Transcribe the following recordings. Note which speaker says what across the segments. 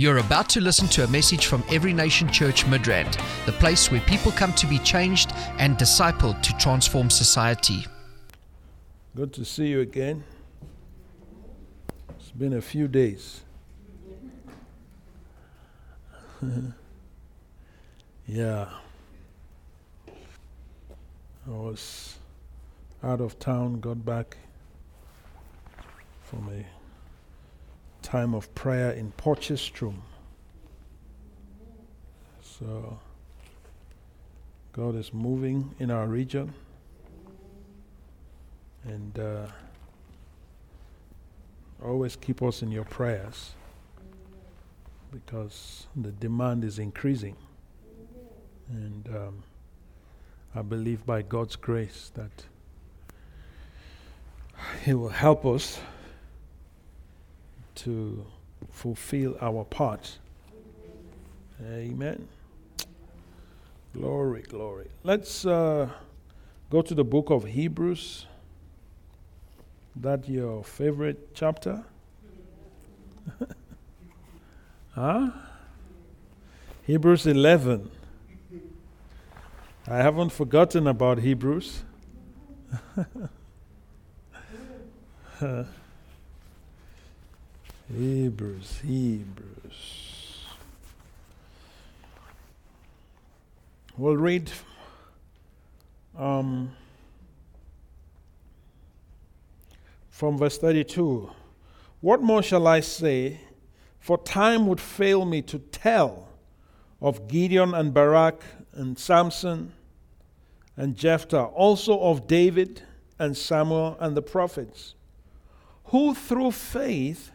Speaker 1: You're about to listen to a message from Every Nation Church Midrand, the place where people come to be changed and discipled to transform society.
Speaker 2: Good to see you again. It's been a few days. yeah. I was out of town, got back from a time of prayer in Potchefstroom. So, God is moving in our region. And uh, always keep us in your prayers because the demand is increasing. And um, I believe by God's grace that He will help us to fulfill our part. Amen. Glory, glory. Let's uh, go to the book of Hebrews. That your favorite chapter? huh? Hebrews 11. I haven't forgotten about Hebrews. Hebrews, Hebrews. We'll read um, from verse 32. What more shall I say? For time would fail me to tell of Gideon and Barak and Samson and Jephthah, also of David and Samuel and the prophets, who through faith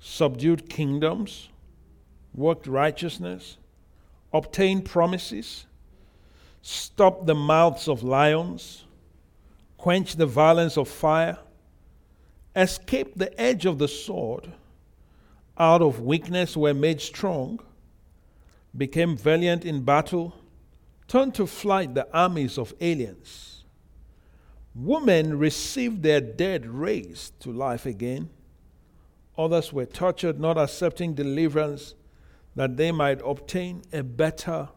Speaker 2: subdued kingdoms, worked righteousness, obtained promises, stopped the mouths of lions, quenched the violence of fire, escaped the edge of the sword, out of weakness were made strong, became valiant in battle, turned to flight the armies of aliens. Women received their dead raised to life again Others were tortured, not accepting deliverance, that they might obtain a better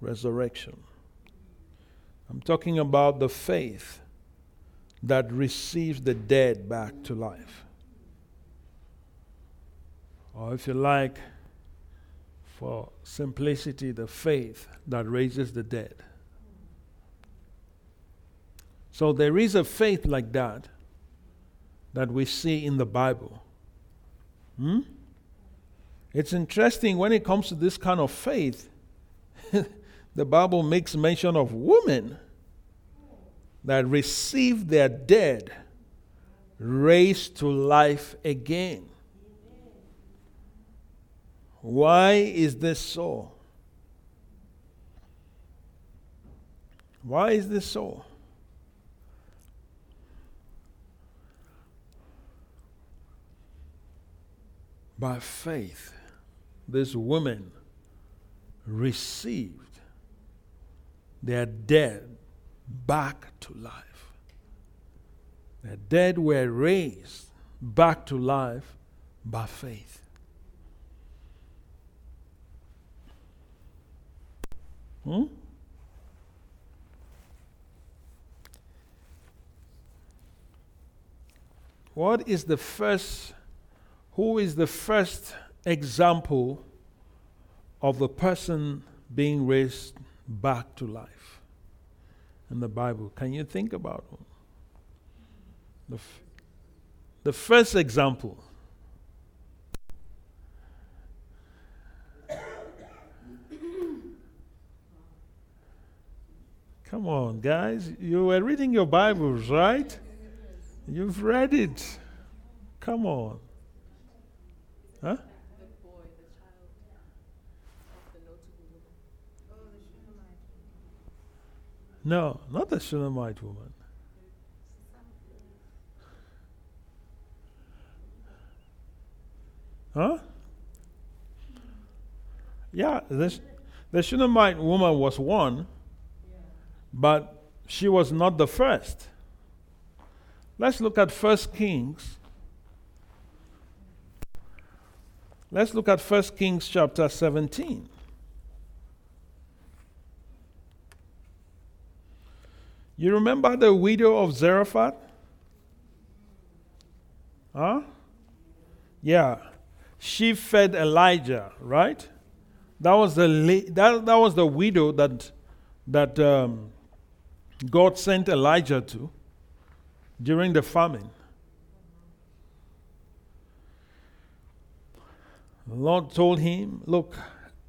Speaker 2: resurrection. I'm talking about the faith that receives the dead back to life. Or if you like, for simplicity, the faith that raises the dead. So there is a faith like that that we see in the Bible. Hmm? It's interesting when it comes to this kind of faith, the Bible makes mention of women that receive their dead raised to life again. Why is this so? Why is this so? By faith, this woman received their dead back to life. Their dead were raised back to life by faith. Hmm? What is the first who is the first example of the person being raised back to life in the Bible? Can you think about it? The, f- the first example. Come on, guys. You were reading your Bibles, right? You've read it. Come on. Huh? No, not the Shunammite woman. Huh? Yeah, the, the Shunammite woman was one, but she was not the first. Let's look at First Kings Let's look at 1 Kings chapter 17. You remember the widow of Zarephath? Huh? Yeah. She fed Elijah, right? That was the that, that was the widow that that um, God sent Elijah to during the famine. The Lord told him, "Look,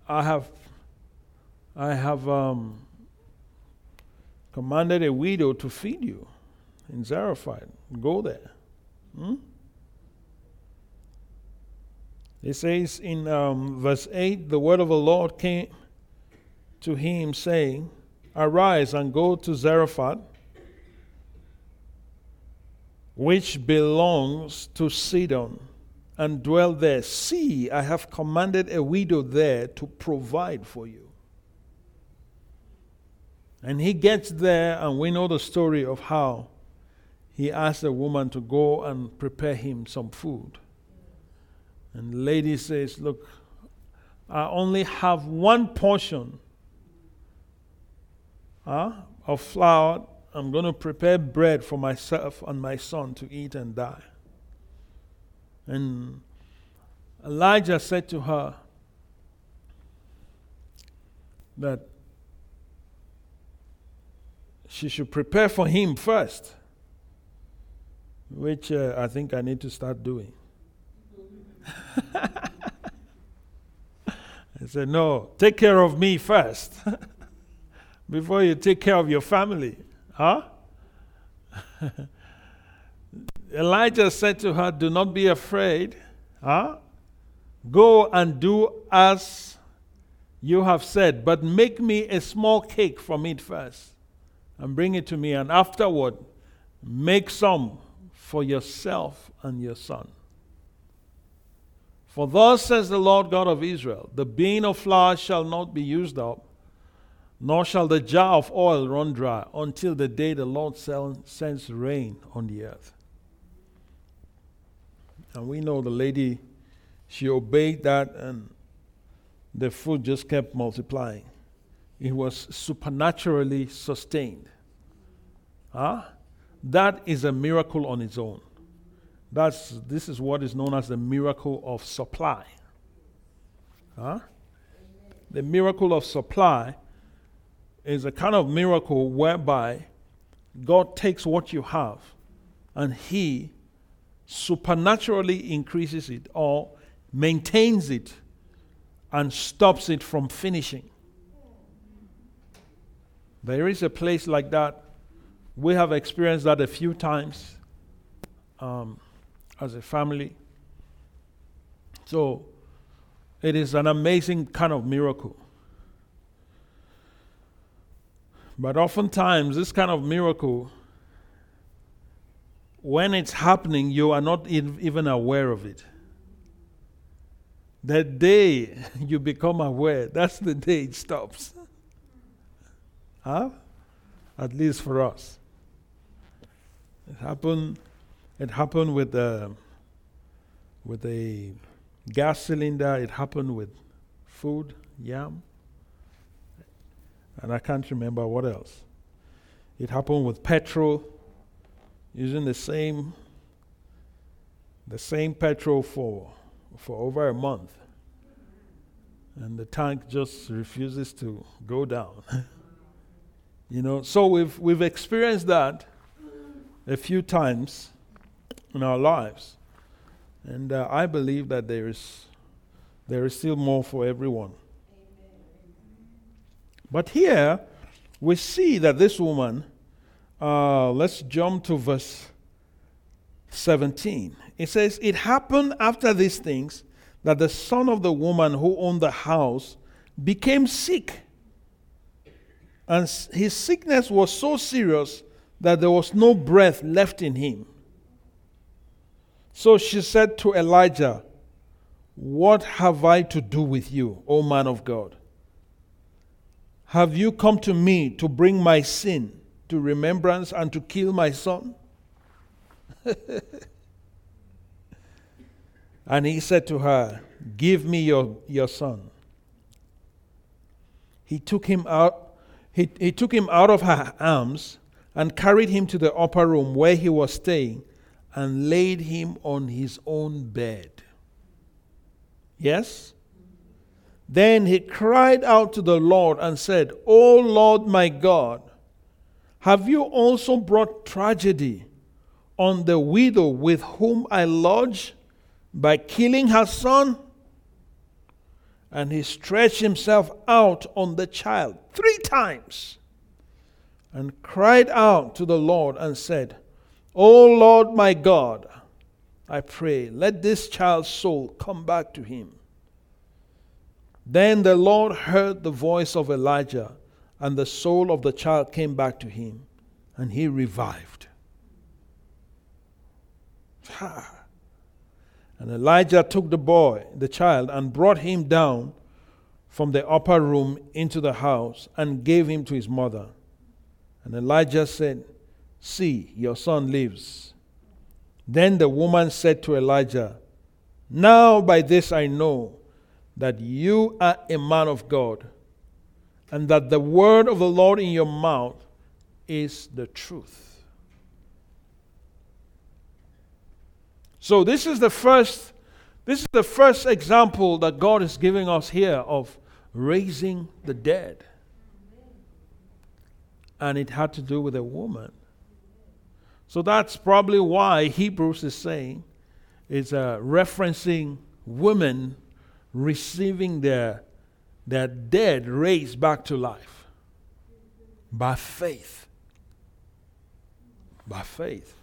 Speaker 2: I have I have um, commanded a widow to feed you in Zarephath. Go there." Hmm? It says in um, verse 8 the word of the Lord came to him, saying, Arise and go to Zarephath, which belongs to Sidon, and dwell there. See, I have commanded a widow there to provide for you. And he gets there, and we know the story of how he asked the woman to go and prepare him some food. And the lady says, Look, I only have one portion uh, of flour. I'm going to prepare bread for myself and my son to eat and die. And Elijah said to her that she should prepare for him first, which uh, I think I need to start doing. I said, No, take care of me first before you take care of your family. Huh? Elijah said to her, Do not be afraid. Huh? Go and do as you have said, but make me a small cake from it first and bring it to me, and afterward make some for yourself and your son. For thus says the Lord God of Israel The bean of flour shall not be used up, nor shall the jar of oil run dry, until the day the Lord sends rain on the earth. And we know the lady, she obeyed that, and the food just kept multiplying. It was supernaturally sustained. Huh? That is a miracle on its own. That's, this is what is known as the miracle of supply. Huh? The miracle of supply is a kind of miracle whereby God takes what you have and He supernaturally increases it or maintains it and stops it from finishing. There is a place like that. We have experienced that a few times. Um, as a family. So it is an amazing kind of miracle. But oftentimes, this kind of miracle, when it's happening, you are not even aware of it. The day you become aware, that's the day it stops. Huh? At least for us. It happened it happened with the with a gas cylinder. It happened with food, yam, and I can't remember what else. It happened with petrol, using the same the same petrol for for over a month, and the tank just refuses to go down. you know, so we've we've experienced that a few times in our lives. And uh, I believe that there is, there is still more for everyone. But here, we see that this woman, uh, let's jump to verse 17. It says, It happened after these things that the son of the woman who owned the house became sick. And his sickness was so serious that there was no breath left in him. So she said to Elijah, What have I to do with you, O man of God? Have you come to me to bring my sin to remembrance and to kill my son? And he said to her, Give me your, your son. He took him out, he, he took him out of her arms and carried him to the upper room where he was staying and laid him on his own bed. Yes? Then he cried out to the Lord and said, O Lord my God, have you also brought tragedy on the widow with whom I lodge by killing her son? And he stretched himself out on the child three times and cried out to the Lord and said, O Lord my God, I pray, let this child's soul come back to him. Then the Lord heard the voice of Elijah, and the soul of the child came back to him, and he revived. And Elijah took the boy, the child, and brought him down from the upper room into the house and gave him to his mother. And Elijah said, See, your son lives. Then the woman said to Elijah, Now by this I know that you are a man of God, and that the word of the Lord in your mouth is the truth. So this is the first this is the first example that God is giving us here of raising the dead. And it had to do with a woman. So that's probably why Hebrews is saying it's uh, referencing women receiving their, their dead raised back to life by faith. By faith.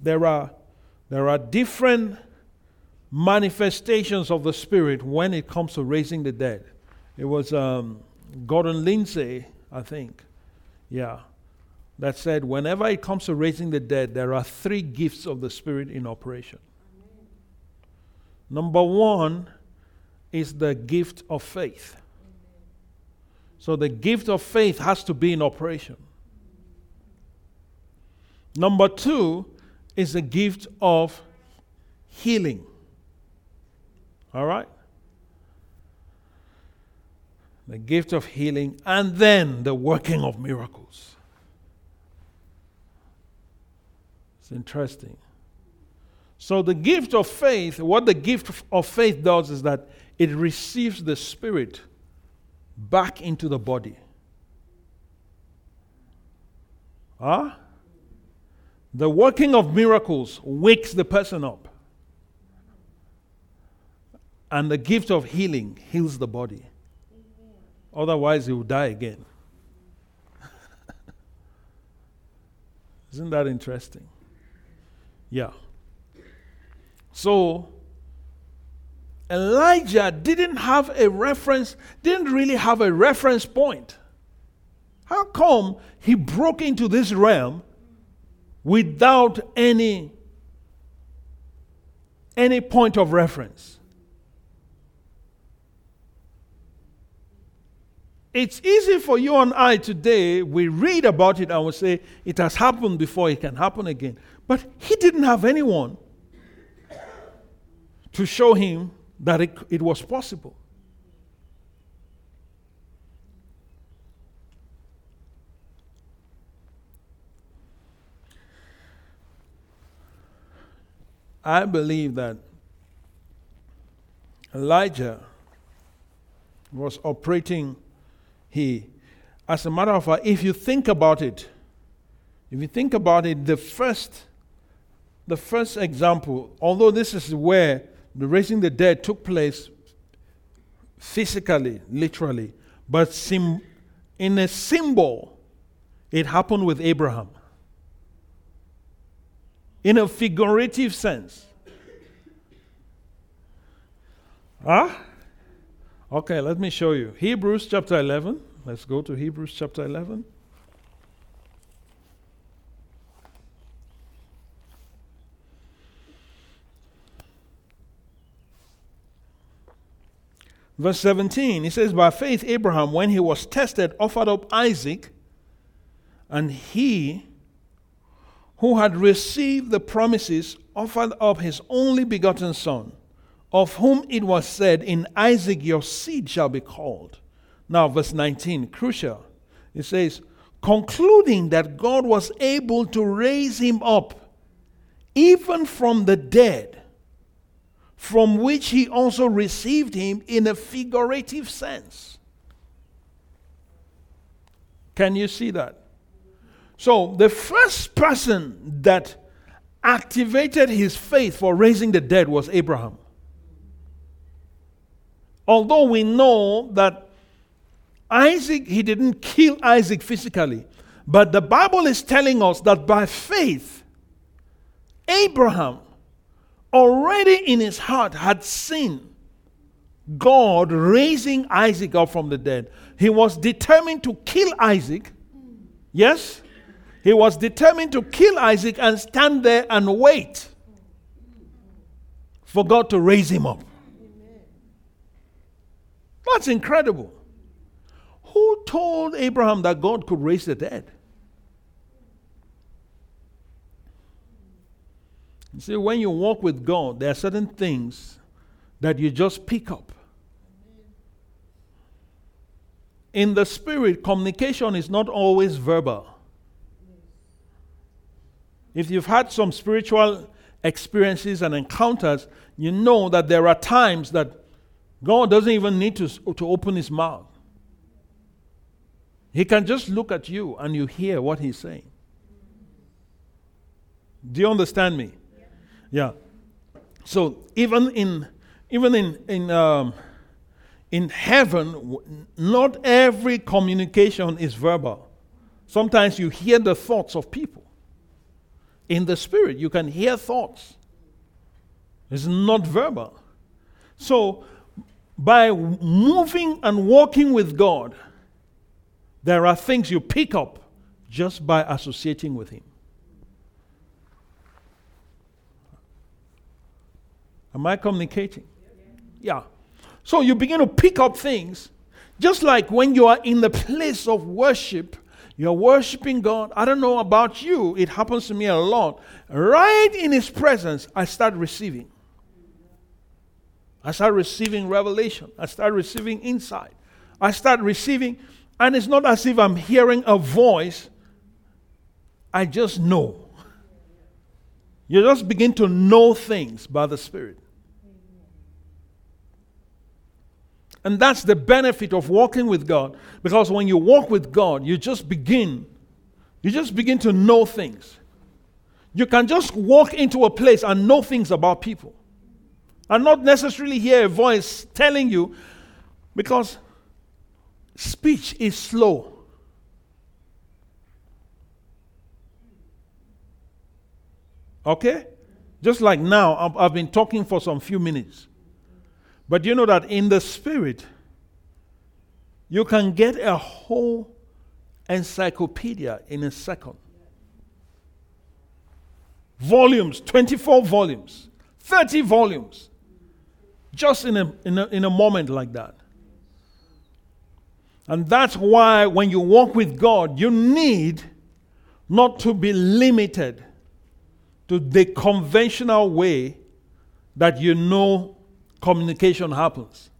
Speaker 2: There are, there are different manifestations of the Spirit when it comes to raising the dead. It was um, Gordon Lindsay, I think, yeah, that said, whenever it comes to raising the dead, there are three gifts of the Spirit in operation. Number one is the gift of faith. So the gift of faith has to be in operation. Number two is the gift of healing. All right? The gift of healing and then the working of miracles. It's interesting. So, the gift of faith, what the gift of faith does is that it receives the spirit back into the body. Huh? The working of miracles wakes the person up. And the gift of healing heals the body. Otherwise, he will die again. Isn't that interesting? Yeah. So, Elijah didn't have a reference, didn't really have a reference point. How come he broke into this realm without any any point of reference? It's easy for you and I today, we read about it and we say it has happened before, it can happen again. But he didn't have anyone to show him that it, it was possible. I believe that Elijah was operating he as a matter of fact if you think about it if you think about it the first the first example although this is where the raising the dead took place physically, literally, but sim- in a symbol, it happened with Abraham. In a figurative sense. Huh? Okay, let me show you. Hebrews chapter 11. Let's go to Hebrews chapter 11. Verse 17, he says, By faith, Abraham, when he was tested, offered up Isaac, and he who had received the promises offered up his only begotten Son, of whom it was said, In Isaac your seed shall be called. Now, verse 19, crucial. It says, concluding that God was able to raise him up, even from the dead, from which he also received him in a figurative sense. Can you see that? So, the first person that activated his faith for raising the dead was Abraham. Although we know that Isaac, he didn't kill Isaac physically, but the Bible is telling us that by faith, Abraham already in his heart had seen God raising Isaac up from the dead. He was determined to kill Isaac. Yes? He was determined to kill Isaac and stand there and wait for God to raise him up. That's incredible. Who told Abraham that God could raise the dead? You see, when you walk with God, there are certain things that you just pick up. In the spirit, communication is not always verbal. If you've had some spiritual experiences and encounters, you know that there are times that God doesn't even need to, to open his mouth. He can just look at you and you hear what he's saying. Do you understand me? Yeah. So even in even in in um, in heaven, not every communication is verbal. Sometimes you hear the thoughts of people. In the spirit, you can hear thoughts. It's not verbal. So by moving and walking with God, there are things you pick up just by associating with Him. Am I communicating? Yeah. So you begin to pick up things, just like when you are in the place of worship, you're worshiping God. I don't know about you, it happens to me a lot. Right in His presence, I start receiving. I start receiving revelation. I start receiving insight. I start receiving, and it's not as if I'm hearing a voice, I just know. You just begin to know things by the Spirit. And that's the benefit of walking with God. Because when you walk with God, you just begin, you just begin to know things. You can just walk into a place and know things about people. And not necessarily hear a voice telling you, because speech is slow. Okay? Just like now, I've been talking for some few minutes. But you know that in the spirit, you can get a whole encyclopedia in a second. Volumes, 24 volumes, 30 volumes, just in a, in a, in a moment like that. And that's why when you walk with God, you need not to be limited to the conventional way that you know communication happens.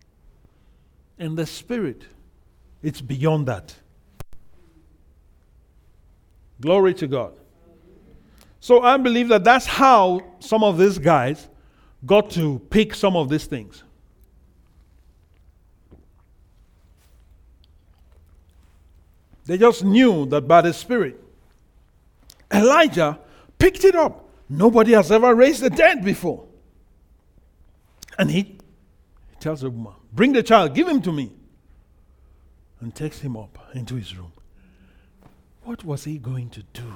Speaker 2: In the spirit, it's beyond that. Glory to God. So I believe that that's how some of these guys got to pick some of these things. They just knew that by the Spirit. Elijah picked it up. Nobody has ever raised the dead before. And he, he tells the woman, Bring the child, give him to me. And takes him up into his room. What was he going to do?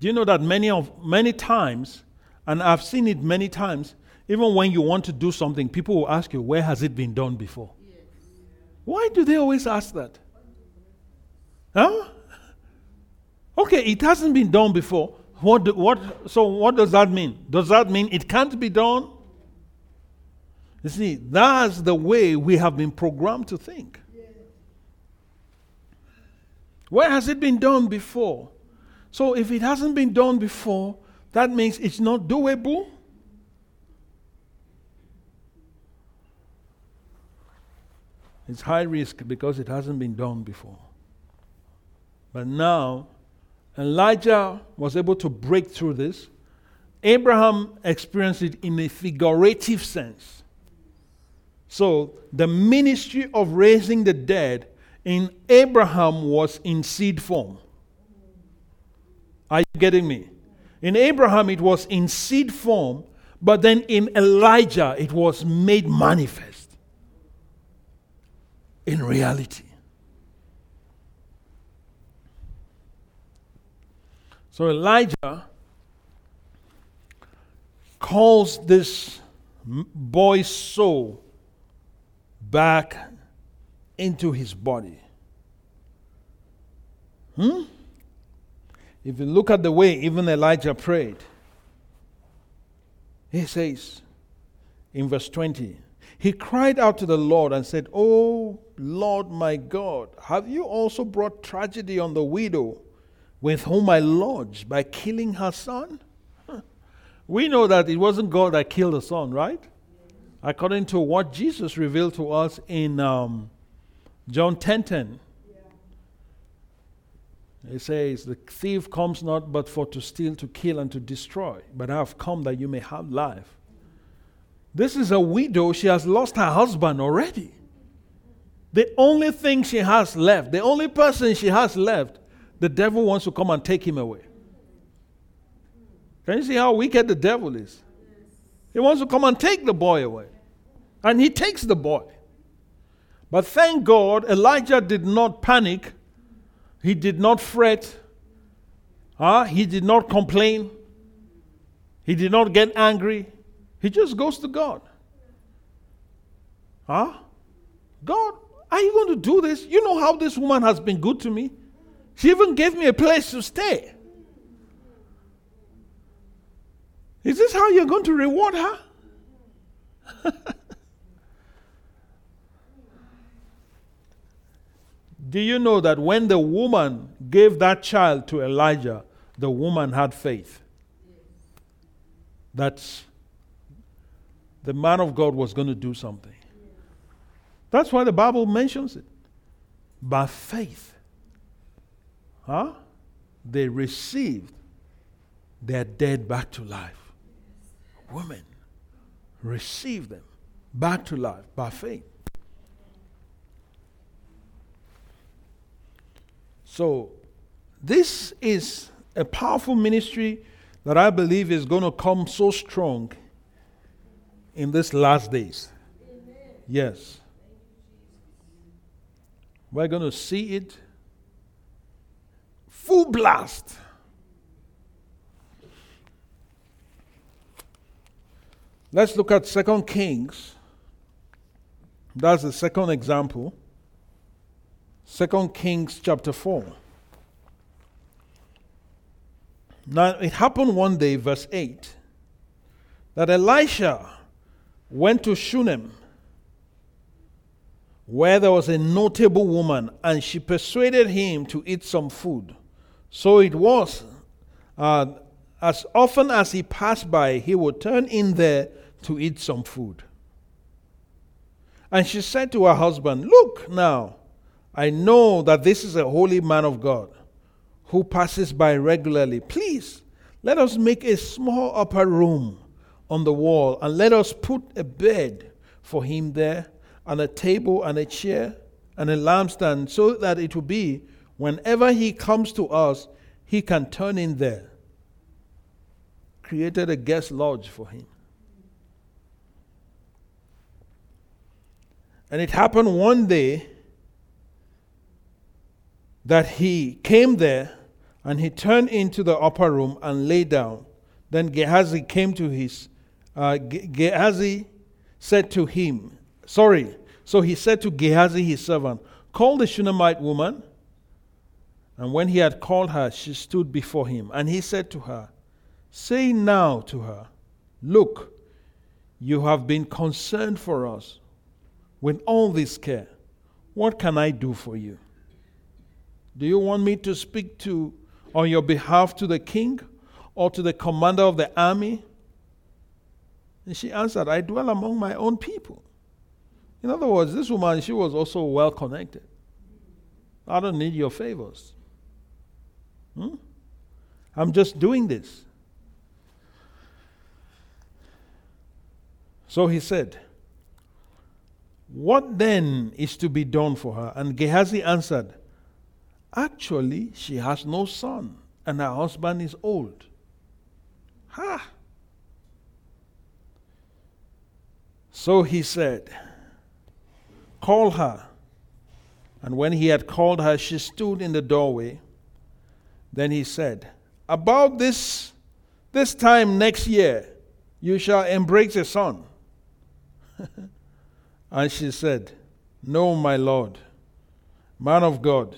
Speaker 2: Do you know that many of many times, and I've seen it many times, even when you want to do something, people will ask you, Where has it been done before? Why do they always ask that? Huh? Okay, it hasn't been done before. What, do, what, so, what does that mean? Does that mean it can't be done? You see, that's the way we have been programmed to think. Where has it been done before? So if it hasn't been done before, that means it's not doable. It's high risk because it hasn't been done before. But now, Elijah was able to break through this. Abraham experienced it in a figurative sense. So, the ministry of raising the dead in Abraham was in seed form. Are you getting me? In Abraham, it was in seed form, but then in Elijah, it was made manifest in reality. So Elijah calls this boy's soul back into his body. Hmm? If you look at the way even Elijah prayed, he says in verse 20, he cried out to the Lord and said, Oh Lord my God, have you also brought tragedy on the widow with whom I lodged by killing her son? We know that it wasn't God that killed the son, right? According to what Jesus revealed to us in um, John 10 10. It says, The thief comes not but for to steal, to kill, and to destroy. But I have come that you may have life. This is a widow. She has lost her husband already. The only thing she has left, the only person she has left, the devil wants to come and take him away. Can you see how wicked the devil is? He wants to come and take the boy away. And he takes the boy. But thank God, Elijah did not panic. He did not fret. Huh? He did not complain. He did not get angry. He just goes to God. Huh? God, are you going to do this? You know how this woman has been good to me? She even gave me a place to stay. Is this how you're going to reward her? Do you know that when the woman gave that child to Elijah, the woman had faith? That the man of God was going to do something. That's why the Bible mentions it. By faith, huh? They received their dead back to life. Women received them back to life by faith. So, this is a powerful ministry that I believe is going to come so strong in these last days. Amen. Yes. We're going to see it full blast. Let's look at Second Kings. That's the second example. Second Kings chapter 4. Now it happened one day, verse 8, that Elisha went to Shunem where there was a notable woman, and she persuaded him to eat some food. So it was, uh, as often as he passed by, he would turn in there to eat some food. And she said to her husband, Look now, I know that this is a holy man of God who passes by regularly. Please, let us make a small upper room on the wall and let us put a bed for him there and a table and a chair and a lampstand so that it will be whenever he comes to us, he can turn in there. Created a guest lodge for him. And it happened one day that he came there and he turned into the upper room and lay down. Then Gehazi came to his, uh, Gehazi said to him, Sorry. So he said to Gehazi his servant, Call the Shunammite woman. And when he had called her, she stood before him. And he said to her, Say now to her, Look, you have been concerned for us with all this care. What can I do for you? Do you want me to speak to on your behalf to the king or to the commander of the army? And she answered, I dwell among my own people. In other words, this woman, she was also well connected. I don't need your favors. Hmm? I'm just doing this. So he said, What then is to be done for her? And Gehazi answered, Actually, she has no son, and her husband is old. Ha! So he said, Call her. And when he had called her, she stood in the doorway. Then he said, About this, this time next year, you shall embrace a son. and she said, No, my Lord, man of God,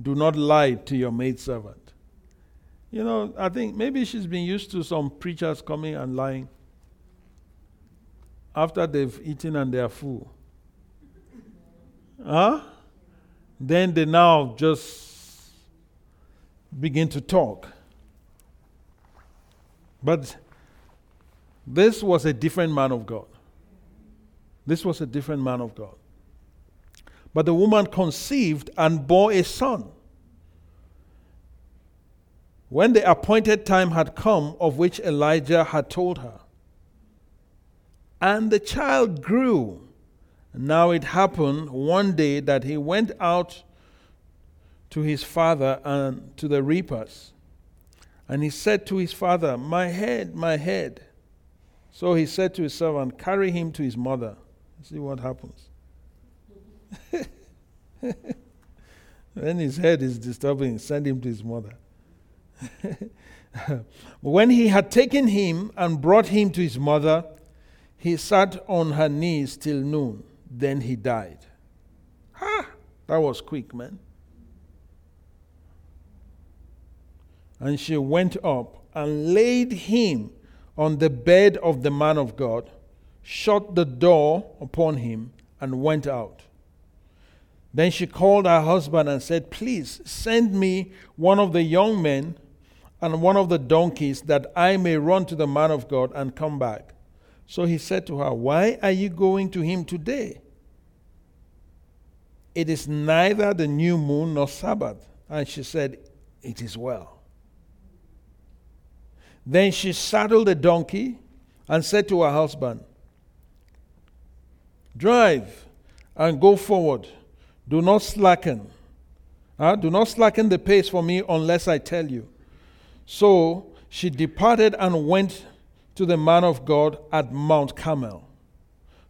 Speaker 2: do not lie to your maidservant. You know, I think maybe she's been used to some preachers coming and lying after they've eaten and they're full. Huh? Then they now just begin to talk. But this was a different man of God. This was a different man of God. But the woman conceived and bore a son. When the appointed time had come, of which Elijah had told her, and the child grew. Now it happened one day that he went out to his father and to the reapers. And he said to his father, My head, my head. So he said to his servant, Carry him to his mother. See what happens. when his head is disturbing, send him to his mother. when he had taken him and brought him to his mother, he sat on her knees till noon. Then he died. Ha! That was quick, man. And she went up and laid him on the bed of the man of God shut the door upon him, and went out. Then she called her husband and said, Please send me one of the young men and one of the donkeys that I may run to the man of God and come back. So he said to her, Why are you going to him today? It is neither the new moon nor Sabbath. And she said, It is well. Then she saddled the donkey and said to her husband, Drive and go forward. Do not slacken. Uh, do not slacken the pace for me unless I tell you. So she departed and went to the man of God at Mount Carmel.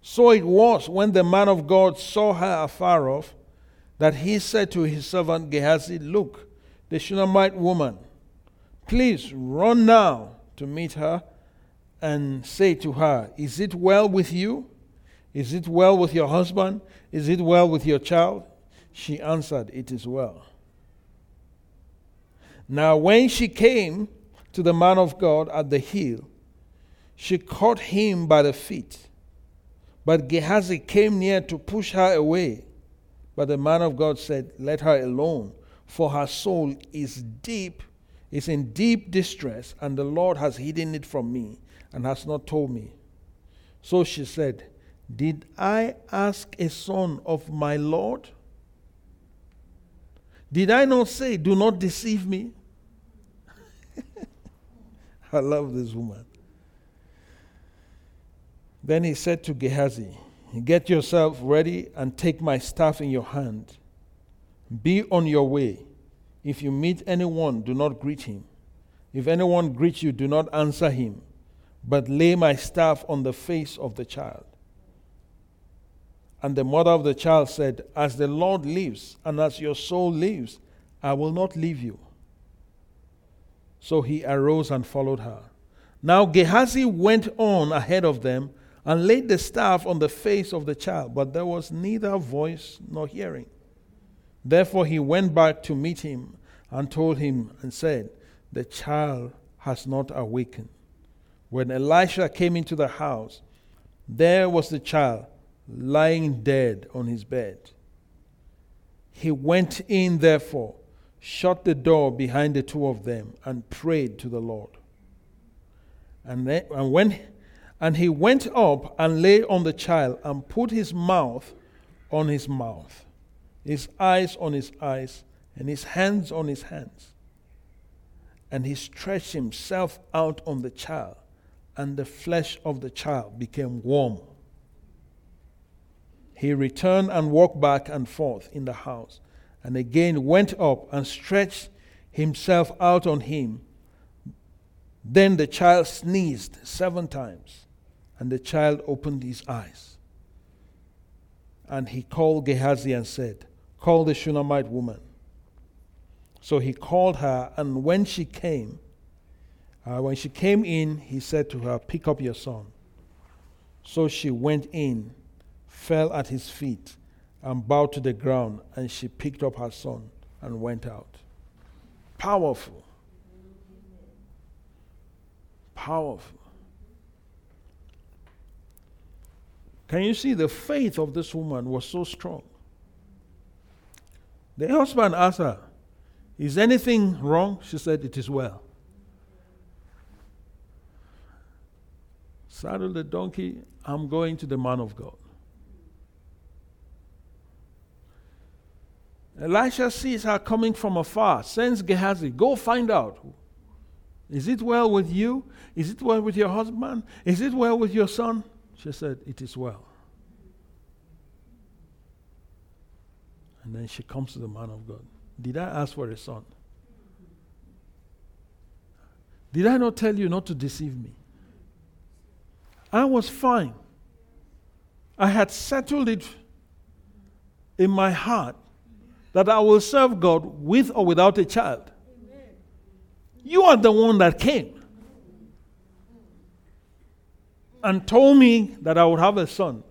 Speaker 2: So it was when the man of God saw her afar off that he said to his servant Gehazi, Look, the Shunammite woman, please run now to meet her and say to her, Is it well with you? Is it well with your husband? Is it well with your child? She answered, It is well. Now, when she came to the man of God at the hill, she caught him by the feet. But Gehazi came near to push her away. But the man of God said, Let her alone, for her soul is deep, is in deep distress, and the Lord has hidden it from me and has not told me. So she said, did I ask a son of my Lord? Did I not say, Do not deceive me? I love this woman. Then he said to Gehazi, Get yourself ready and take my staff in your hand. Be on your way. If you meet anyone, do not greet him. If anyone greets you, do not answer him, but lay my staff on the face of the child. And the mother of the child said, As the Lord lives, and as your soul lives, I will not leave you. So he arose and followed her. Now Gehazi went on ahead of them and laid the staff on the face of the child, but there was neither voice nor hearing. Therefore he went back to meet him and told him and said, The child has not awakened. When Elisha came into the house, there was the child lying dead on his bed. He went in, therefore, shut the door behind the two of them, and prayed to the Lord. And, and when and he went up and lay on the child and put his mouth on his mouth, his eyes on his eyes, and his hands on his hands. And he stretched himself out on the child, and the flesh of the child became warm. He returned and walked back and forth in the house, and again went up and stretched himself out on him. Then the child sneezed seven times. And the child opened his eyes. And he called Gehazi and said, Call the Shunammite woman. So he called her, and when she came, uh, when she came in, he said to her, Pick up your son. So she went in, fell at his feet, and bowed to the ground, and she picked up her son and went out. Powerful. Powerful. Can you see the faith of this woman was so strong? The husband asked her, Is anything wrong? She said, It is well. Saddle the donkey, I'm going to the man of God. Elisha sees her coming from afar, sends Gehazi, Go find out. Is it well with you? Is it well with your husband? Is it well with your son? She said, It is well. And then she comes to the man of God. Did I ask for a son? Did I not tell you not to deceive me? I was fine. I had settled it in my heart that I will serve God with or without a child. You are the one that came and told me that I would have a son.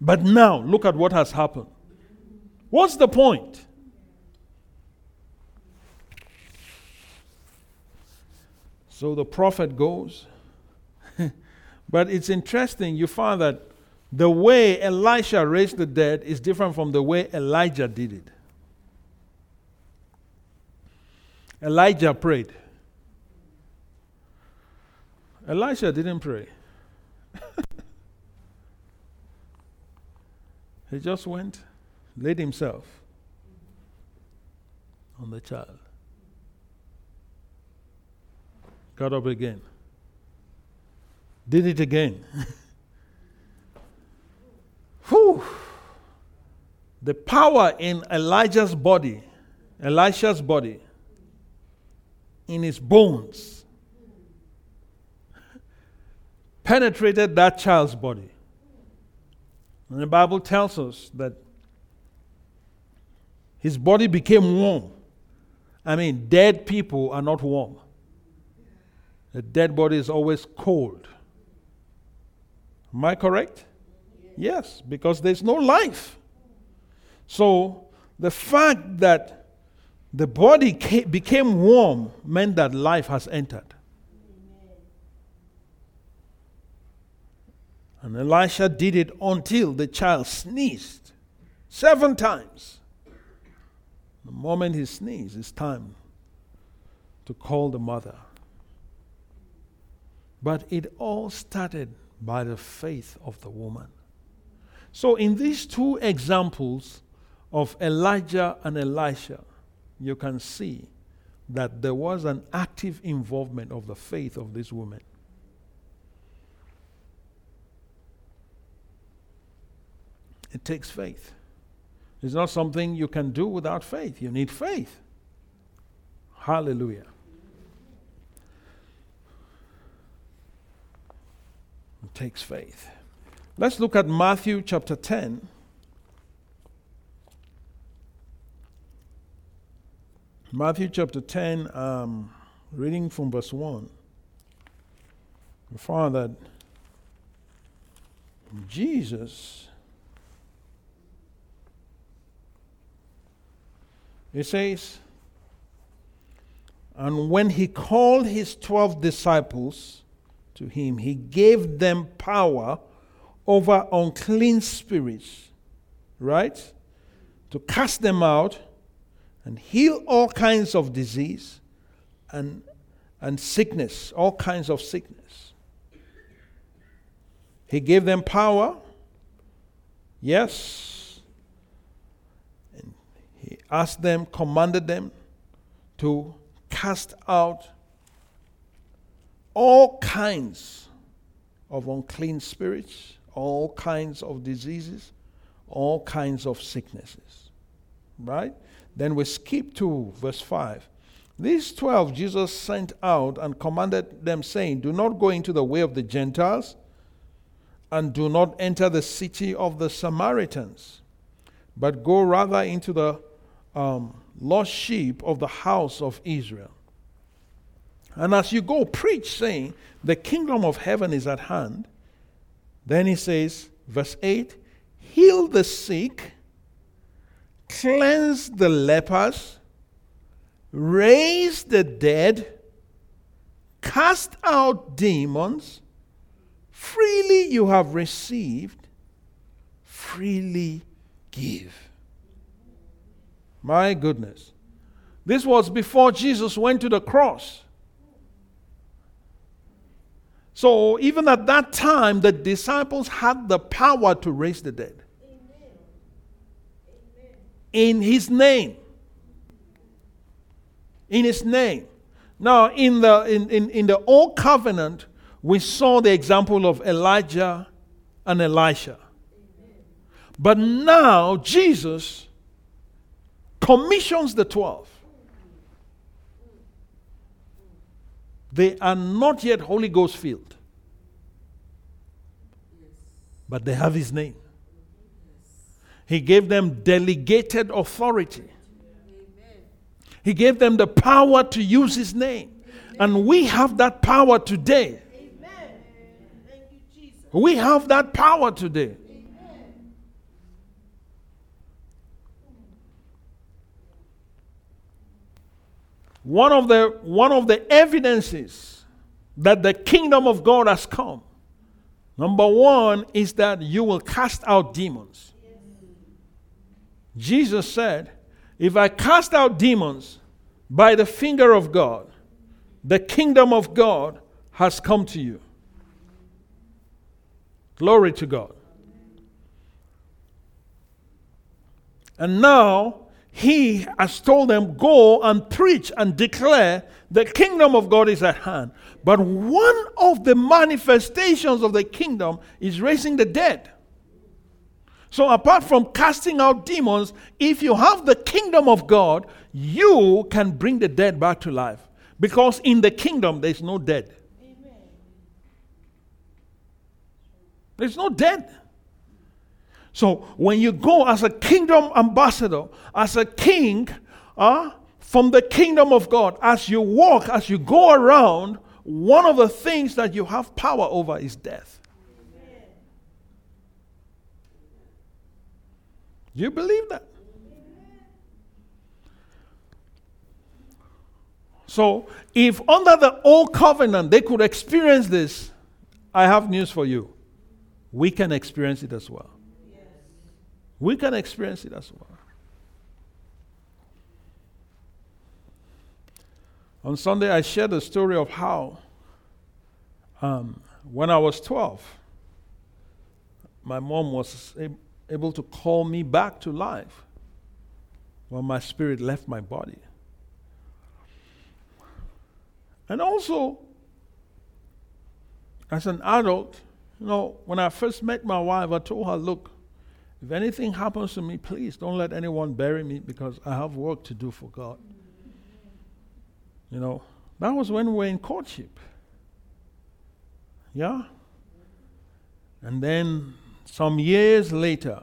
Speaker 2: But now, look at what has happened. What's the point? So the prophet goes. but it's interesting, you find that the way Elisha raised the dead is different from the way Elijah did it. Elijah prayed. Elisha didn't pray. he just went, laid himself on the child. Got up again. Did it again. Whew. The power in Elijah's body, Elisha's body, in his bones, penetrated that child's body. And the Bible tells us that his body became warm. I mean, dead people are not warm. A dead body is always cold. Am I correct? Yes, because there's no life. So the fact that the body became warm meant that life has entered. And Elisha did it until the child sneezed seven times. Moment he sneezes, it's time to call the mother. But it all started by the faith of the woman. So, in these two examples of Elijah and Elisha, you can see that there was an active involvement of the faith of this woman. It takes faith. It's not something you can do without faith. You need faith. Hallelujah. It takes faith. Let's look at Matthew chapter 10. Matthew chapter 10, um, reading from verse 1. We find that Jesus It says, And when he called his twelve disciples to him, he gave them power over unclean spirits, right? To cast them out and heal all kinds of disease and, and sickness, all kinds of sickness. He gave them power, yes. He asked them, commanded them to cast out all kinds of unclean spirits, all kinds of diseases, all kinds of sicknesses. Right? Then we skip to verse 5. These twelve Jesus sent out and commanded them, saying, Do not go into the way of the Gentiles, and do not enter the city of the Samaritans, but go rather into the um, lost sheep of the house of Israel. And as you go, preach, saying, The kingdom of heaven is at hand. Then he says, verse 8, Heal the sick, cleanse the lepers, raise the dead, cast out demons. Freely you have received, freely give. My goodness. This was before Jesus went to the cross. So even at that time, the disciples had the power to raise the dead. In his name. In his name. Now, in the, in, in, in the old covenant, we saw the example of Elijah and Elisha. But now, Jesus commissions the 12. They are not yet Holy Ghost filled, but they have His name. He gave them delegated authority. He gave them the power to use His name. And we have that power today. We have that power today. One of the, one of the evidences that the kingdom of God has come, number one, is that you will cast out demons. Jesus said, If I cast out demons by the finger of God, the kingdom of God has come to you. Glory to God. And now he has told them, Go and preach and declare the kingdom of God is at hand. But one of the manifestations of the kingdom is raising the dead. So, apart from casting out demons, if you have the kingdom of God, you can bring the dead back to life. Because in the kingdom, there's no dead. Amen. There's no dead. So when you go as a kingdom ambassador, as a king, uh, from the kingdom of God, as you walk, as you go around, one of the things that you have power over is death. Do you believe that? So, if under the old covenant they could experience this, I have news for you. We can experience it as well. We can experience it as well. On Sunday, I shared the story of how, um, when I was 12, my mom was able to call me back to life when my spirit left my body. And also, as an adult, you know, when I first met my wife, I told her, look, if anything happens to me, please don't let anyone bury me because I have work to do for God. You know, that was when we were in courtship. Yeah? And then some years later,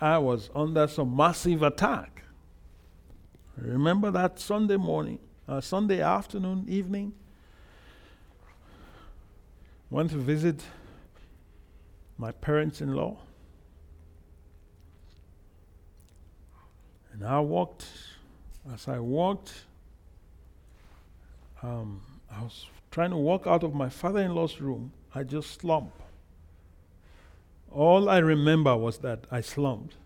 Speaker 2: I was under some massive attack. Remember that Sunday morning, uh, Sunday afternoon, evening? Went to visit my parents in law. And I walked, as I walked, um, I was trying to walk out of my father in law's room. I just slumped. All I remember was that I slumped.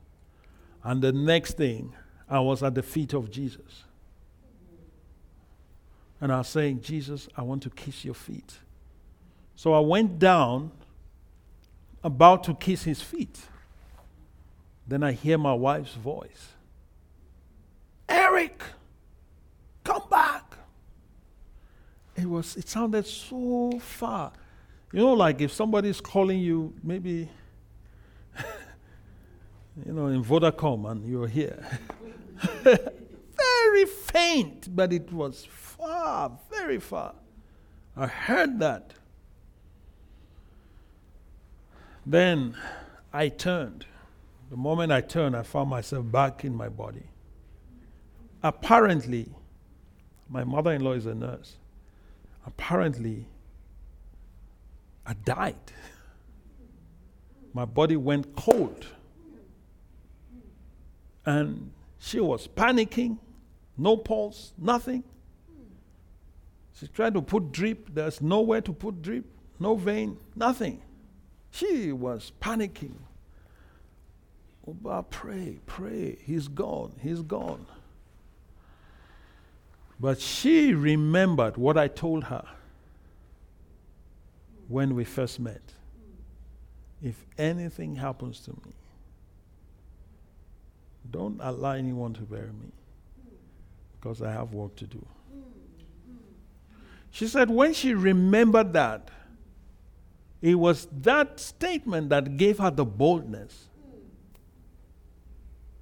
Speaker 2: And the next thing, I was at the feet of Jesus. And I was saying, Jesus, I want to kiss your feet. So I went down, about to kiss his feet. Then I hear my wife's voice Eric, come back. It was it sounded so far. You know, like if somebody's calling you, maybe you know, in Vodacom and you're here. very faint, but it was far, very far. I heard that. Then I turned. The moment I turned, I found myself back in my body. Apparently, my mother in law is a nurse. Apparently, I died. My body went cold. And she was panicking, no pulse, nothing. She tried to put drip, there's nowhere to put drip, no vein, nothing. She was panicking. Oba, pray, pray. He's gone, he's gone. But she remembered what I told her when we first met. If anything happens to me, don't allow anyone to bury me because I have work to do. She said when she remembered that, it was that statement that gave her the boldness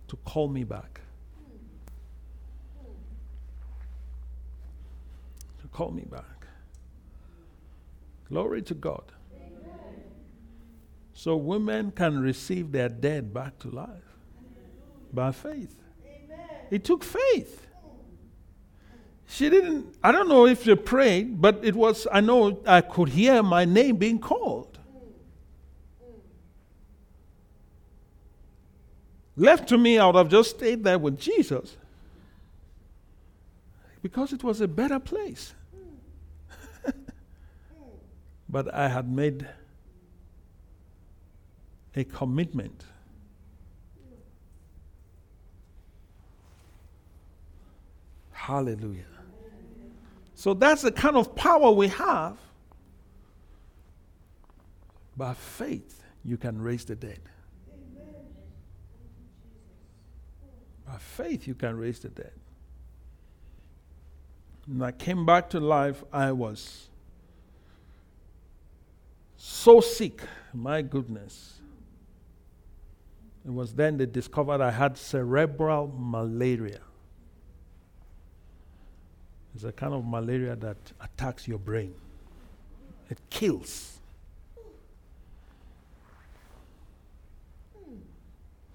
Speaker 2: to call me back. To call me back. Glory to God. So women can receive their dead back to life by faith. It took faith. She didn't, I don't know if she prayed, but it was, I know I could hear my name being called. Left to me, I would have just stayed there with Jesus because it was a better place. but I had made a commitment. Hallelujah. So that's the kind of power we have. By faith, you can raise the dead. By faith, you can raise the dead. When I came back to life, I was so sick. My goodness. It was then they discovered I had cerebral malaria. It's a kind of malaria that attacks your brain, it kills.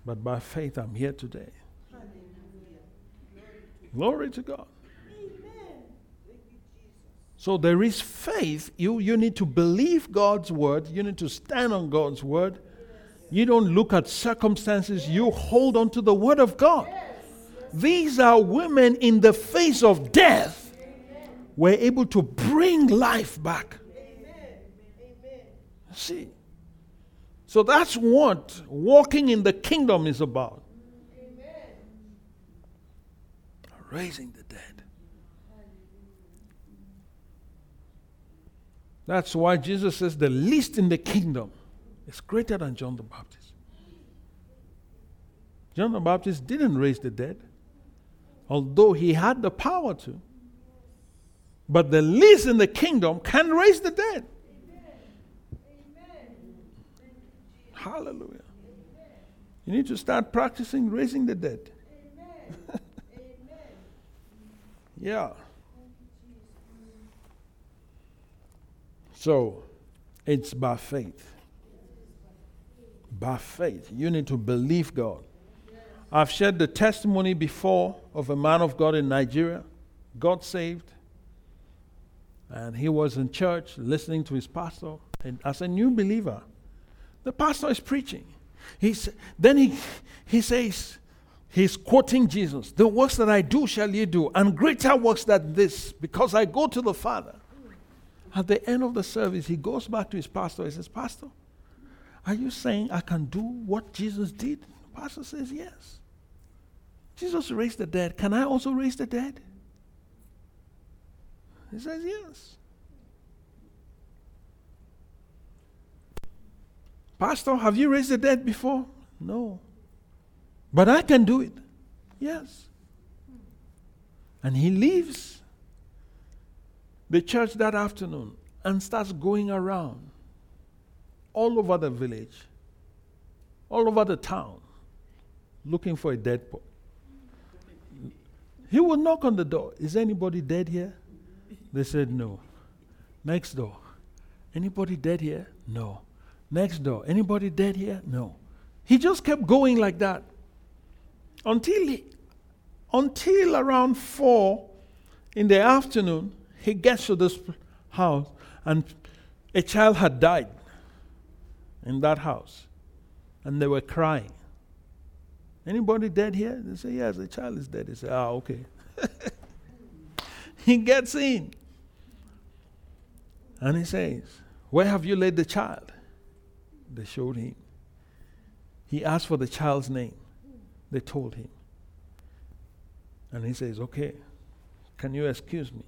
Speaker 2: But by faith, I'm here today. Glory to God. So there is faith. You, you need to believe God's word. You need to stand on God's word. You don't look at circumstances. You hold on to the word of God. These are women in the face of death were able to bring life back. Amen. Amen. See? So that's what walking in the kingdom is about. Raising the dead. That's why Jesus says the least in the kingdom is greater than John the Baptist. John the Baptist didn't raise the dead, although he had the power to. But the least in the kingdom can raise the dead. Hallelujah. You need to start practicing raising the dead. yeah. So, it's by faith. By faith. You need to believe God. I've shared the testimony before of a man of God in Nigeria. God saved. And he was in church listening to his pastor. And as a new believer, the pastor is preaching. He's, then he, he says, he's quoting Jesus The works that I do shall ye do, and greater works than this, because I go to the Father. At the end of the service, he goes back to his pastor. He says, Pastor, are you saying I can do what Jesus did? The pastor says, Yes. Jesus raised the dead. Can I also raise the dead? He says, Yes. Pastor, have you raised the dead before? No. But I can do it. Yes. And he leaves the church that afternoon and starts going around all over the village, all over the town, looking for a dead boy. He will knock on the door. Is anybody dead here? They said no. Next door. Anybody dead here? No. Next door. Anybody dead here? No. He just kept going like that until he, until around four in the afternoon. He gets to this house and a child had died in that house, and they were crying. Anybody dead here? They say, Yes, the child is dead. They say, Ah, okay. he gets in. And he says, Where have you laid the child? They showed him. He asked for the child's name. They told him. And he says, Okay, can you excuse me?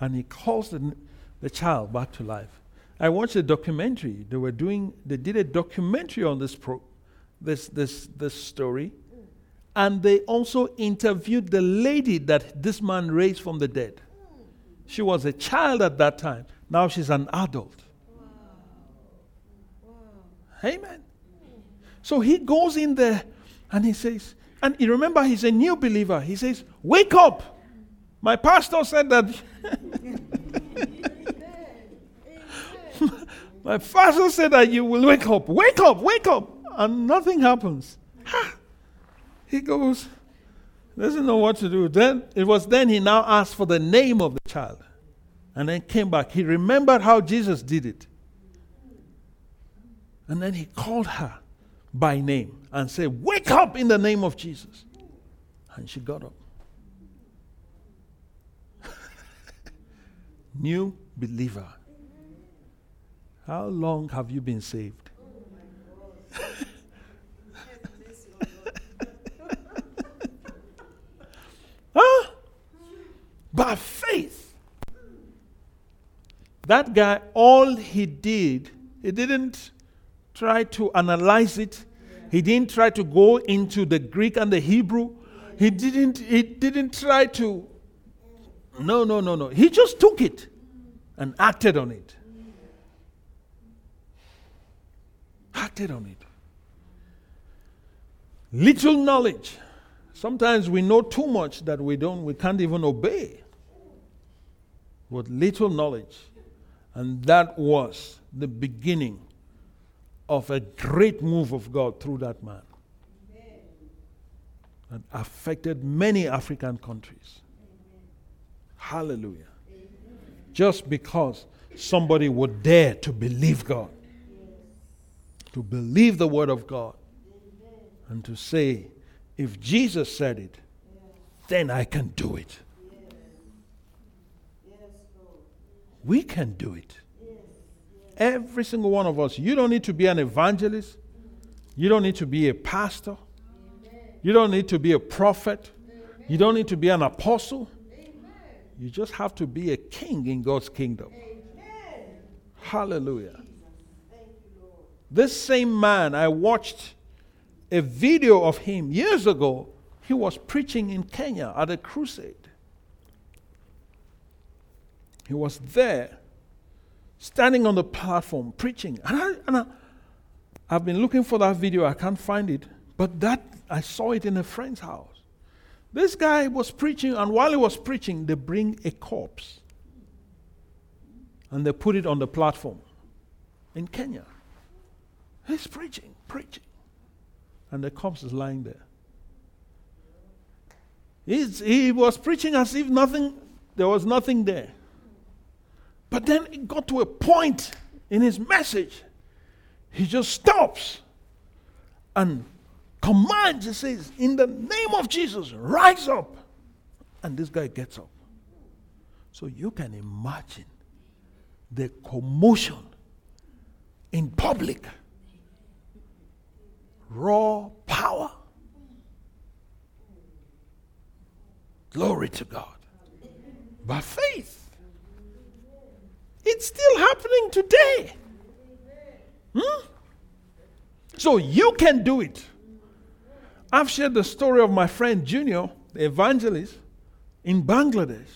Speaker 2: And he calls the, the child back to life. I watched a documentary. They were doing, they did a documentary on this, pro, this, this, this story. And they also interviewed the lady that this man raised from the dead. She was a child at that time. Now she's an adult. Wow. Wow. Amen. So he goes in there and he says, and you remember he's a new believer. He says, Wake up. My pastor said that. My pastor said that you will wake up. Wake up, wake up. And nothing happens. he goes, doesn't know what to do. Then it was then he now asked for the name of the child. And then came back. He remembered how Jesus did it. And then he called her by name and said, Wake up in the name of Jesus. And she got up. New believer. How long have you been saved? huh? By faith. That guy, all he did, he didn't try to analyze it. He didn't try to go into the Greek and the Hebrew. He didn't, he didn't try to. No, no, no, no. He just took it and acted on it. Acted on it. Little knowledge. Sometimes we know too much that we don't, we can't even obey. With little knowledge. And that was the beginning of a great move of God through that man that affected many African countries. Hallelujah. Just because somebody would dare to believe God, to believe the Word of God, and to say, if Jesus said it, then I can do it. We can do it. Every single one of us. You don't need to be an evangelist. You don't need to be a pastor. You don't need to be a prophet. You don't need to be an apostle. You just have to be a king in God's kingdom. Hallelujah. This same man, I watched a video of him years ago. He was preaching in Kenya at a crusade. He was there standing on the platform preaching. And, I, and I, I've been looking for that video, I can't find it. But that, I saw it in a friend's house. This guy was preaching, and while he was preaching, they bring a corpse and they put it on the platform in Kenya. He's preaching, preaching, and the corpse is lying there. He's, he was preaching as if nothing, there was nothing there. But then it got to a point in his message, he just stops and commands, he says, In the name of Jesus, rise up. And this guy gets up. So you can imagine the commotion in public raw power. Glory to God. By faith. It's still happening today. Hmm? So you can do it. I've shared the story of my friend Junior, the evangelist, in Bangladesh,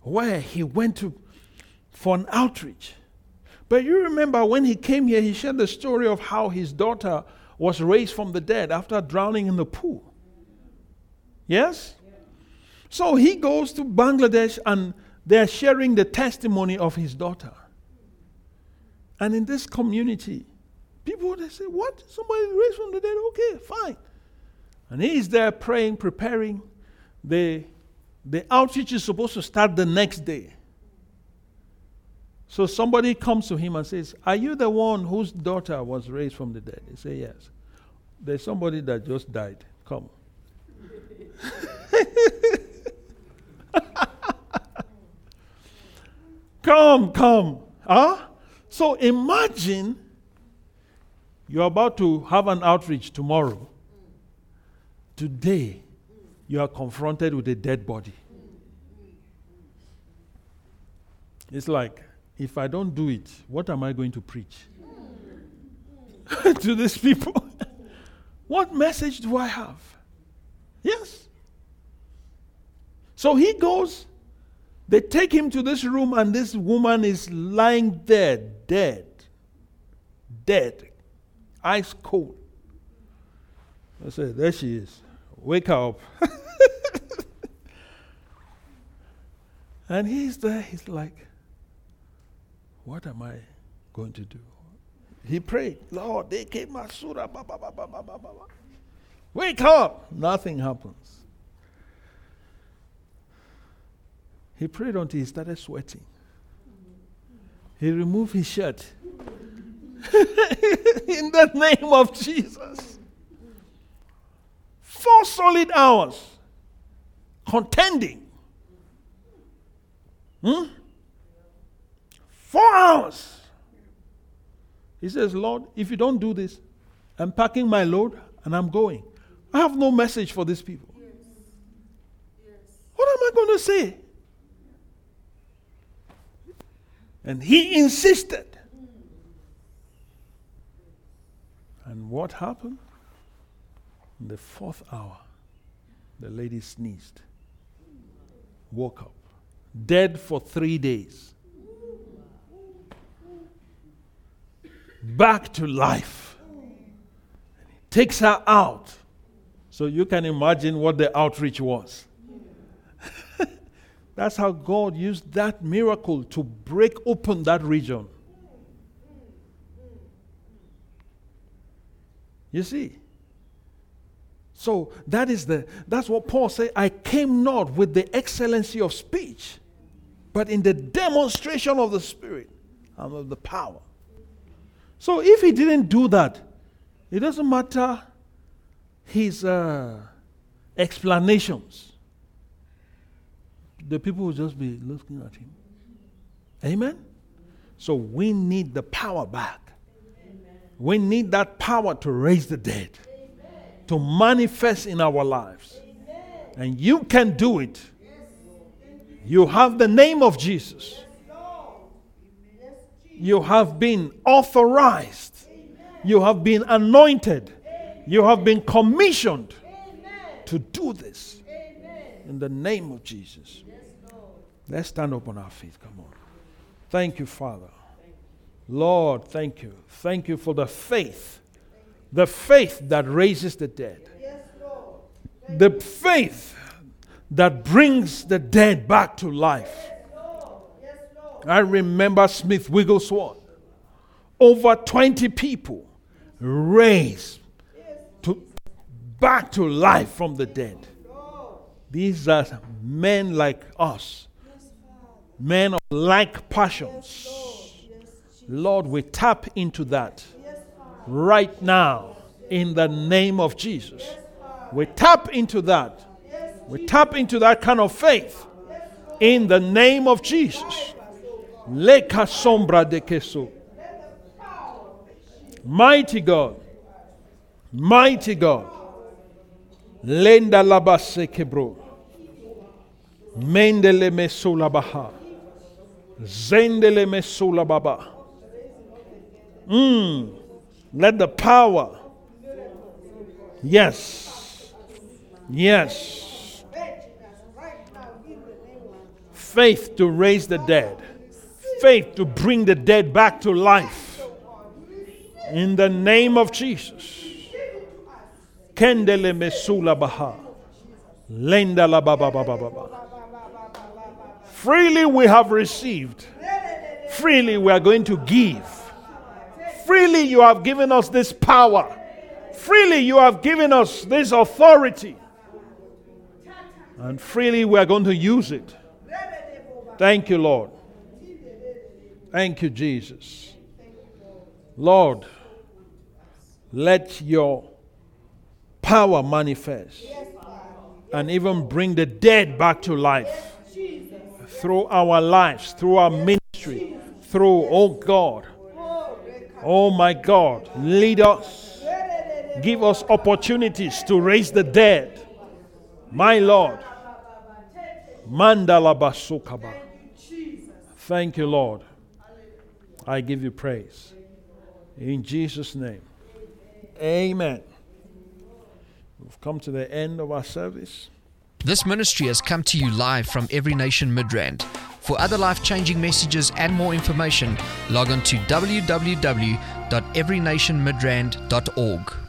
Speaker 2: where he went to for an outreach. But you remember when he came here, he shared the story of how his daughter was raised from the dead after drowning in the pool. Yes? So he goes to Bangladesh and they're sharing the testimony of his daughter. And in this community, people they say, What? Somebody raised from the dead? Okay, fine. And he's there praying, preparing. The, the outreach is supposed to start the next day. So somebody comes to him and says, Are you the one whose daughter was raised from the dead? He says, Yes. There's somebody that just died. Come. come, come. Huh? So imagine you're about to have an outreach tomorrow. Today, you are confronted with a dead body. It's like, if I don't do it, what am I going to preach to these people? what message do I have? Yes. So he goes, they take him to this room, and this woman is lying there, dead. Dead. Ice cold. I said, There she is. Wake up. and he's there, he's like, what am I going to do? He prayed, Lord, they came Masura. Wake up! Nothing happens. He prayed until he started sweating. He removed his shirt. In the name of Jesus. Four solid hours contending. Hmm? Four hours. He says, Lord, if you don't do this, I'm packing my load and I'm going. I have no message for these people. Yes. Yes. What am I going to say? And he insisted. And what happened? In the fourth hour, the lady sneezed, woke up, dead for three days. Back to life. Takes her out. So you can imagine what the outreach was. That's how God used that miracle to break open that region. You see? So that is the that's what Paul said, I came not with the excellency of speech, but in the demonstration of the spirit and of the power. So if he didn't do that, it doesn't matter his uh, explanations. The people will just be looking at him. Amen? So we need the power back. Amen. We need that power to raise the dead, Amen. to manifest in our lives. Amen. And you can do it. You have the name of Jesus you have been authorized, you have been anointed, you have been commissioned to do this in the name of Jesus. Let's stand up on our feet. Come on. Thank you, Father. Lord, thank you. Thank you for the faith, the faith that raises the dead, the faith that brings the dead back to life. I remember Smith Wigglesworth. Over 20 people raised to, back to life from the dead. These are men like us, men of like passions. Lord, we tap into that right now in the name of Jesus. We tap into that. We tap into that kind of faith in the name of Jesus. Leka sombra de queso. Mighty God. Mighty God. Lenda labase kebro. Mendele mesula baha. Zendele mesula baba. Mm. Let the power. Yes. Yes. Faith to raise the dead. Faith to bring the dead back to life. In the name of Jesus. Kendele mesula baha. Lenda la ba ba ba ba ba. Freely we have received. Freely we are going to give. Freely you have given us this power. Freely you have given us this authority. And freely we are going to use it. Thank you, Lord. Thank you, Jesus. Lord, let your power manifest and even bring the dead back to life through our lives, through our ministry, through, oh God, oh my God, lead us. Give us opportunities to raise the dead. My Lord. Mandala basukaba. Thank you, Lord. I give you praise. In Jesus' name. Amen. We've come to the end of our service.
Speaker 1: This ministry has come to you live from Every Nation Midrand. For other life changing messages and more information, log on to www.everynationmidrand.org.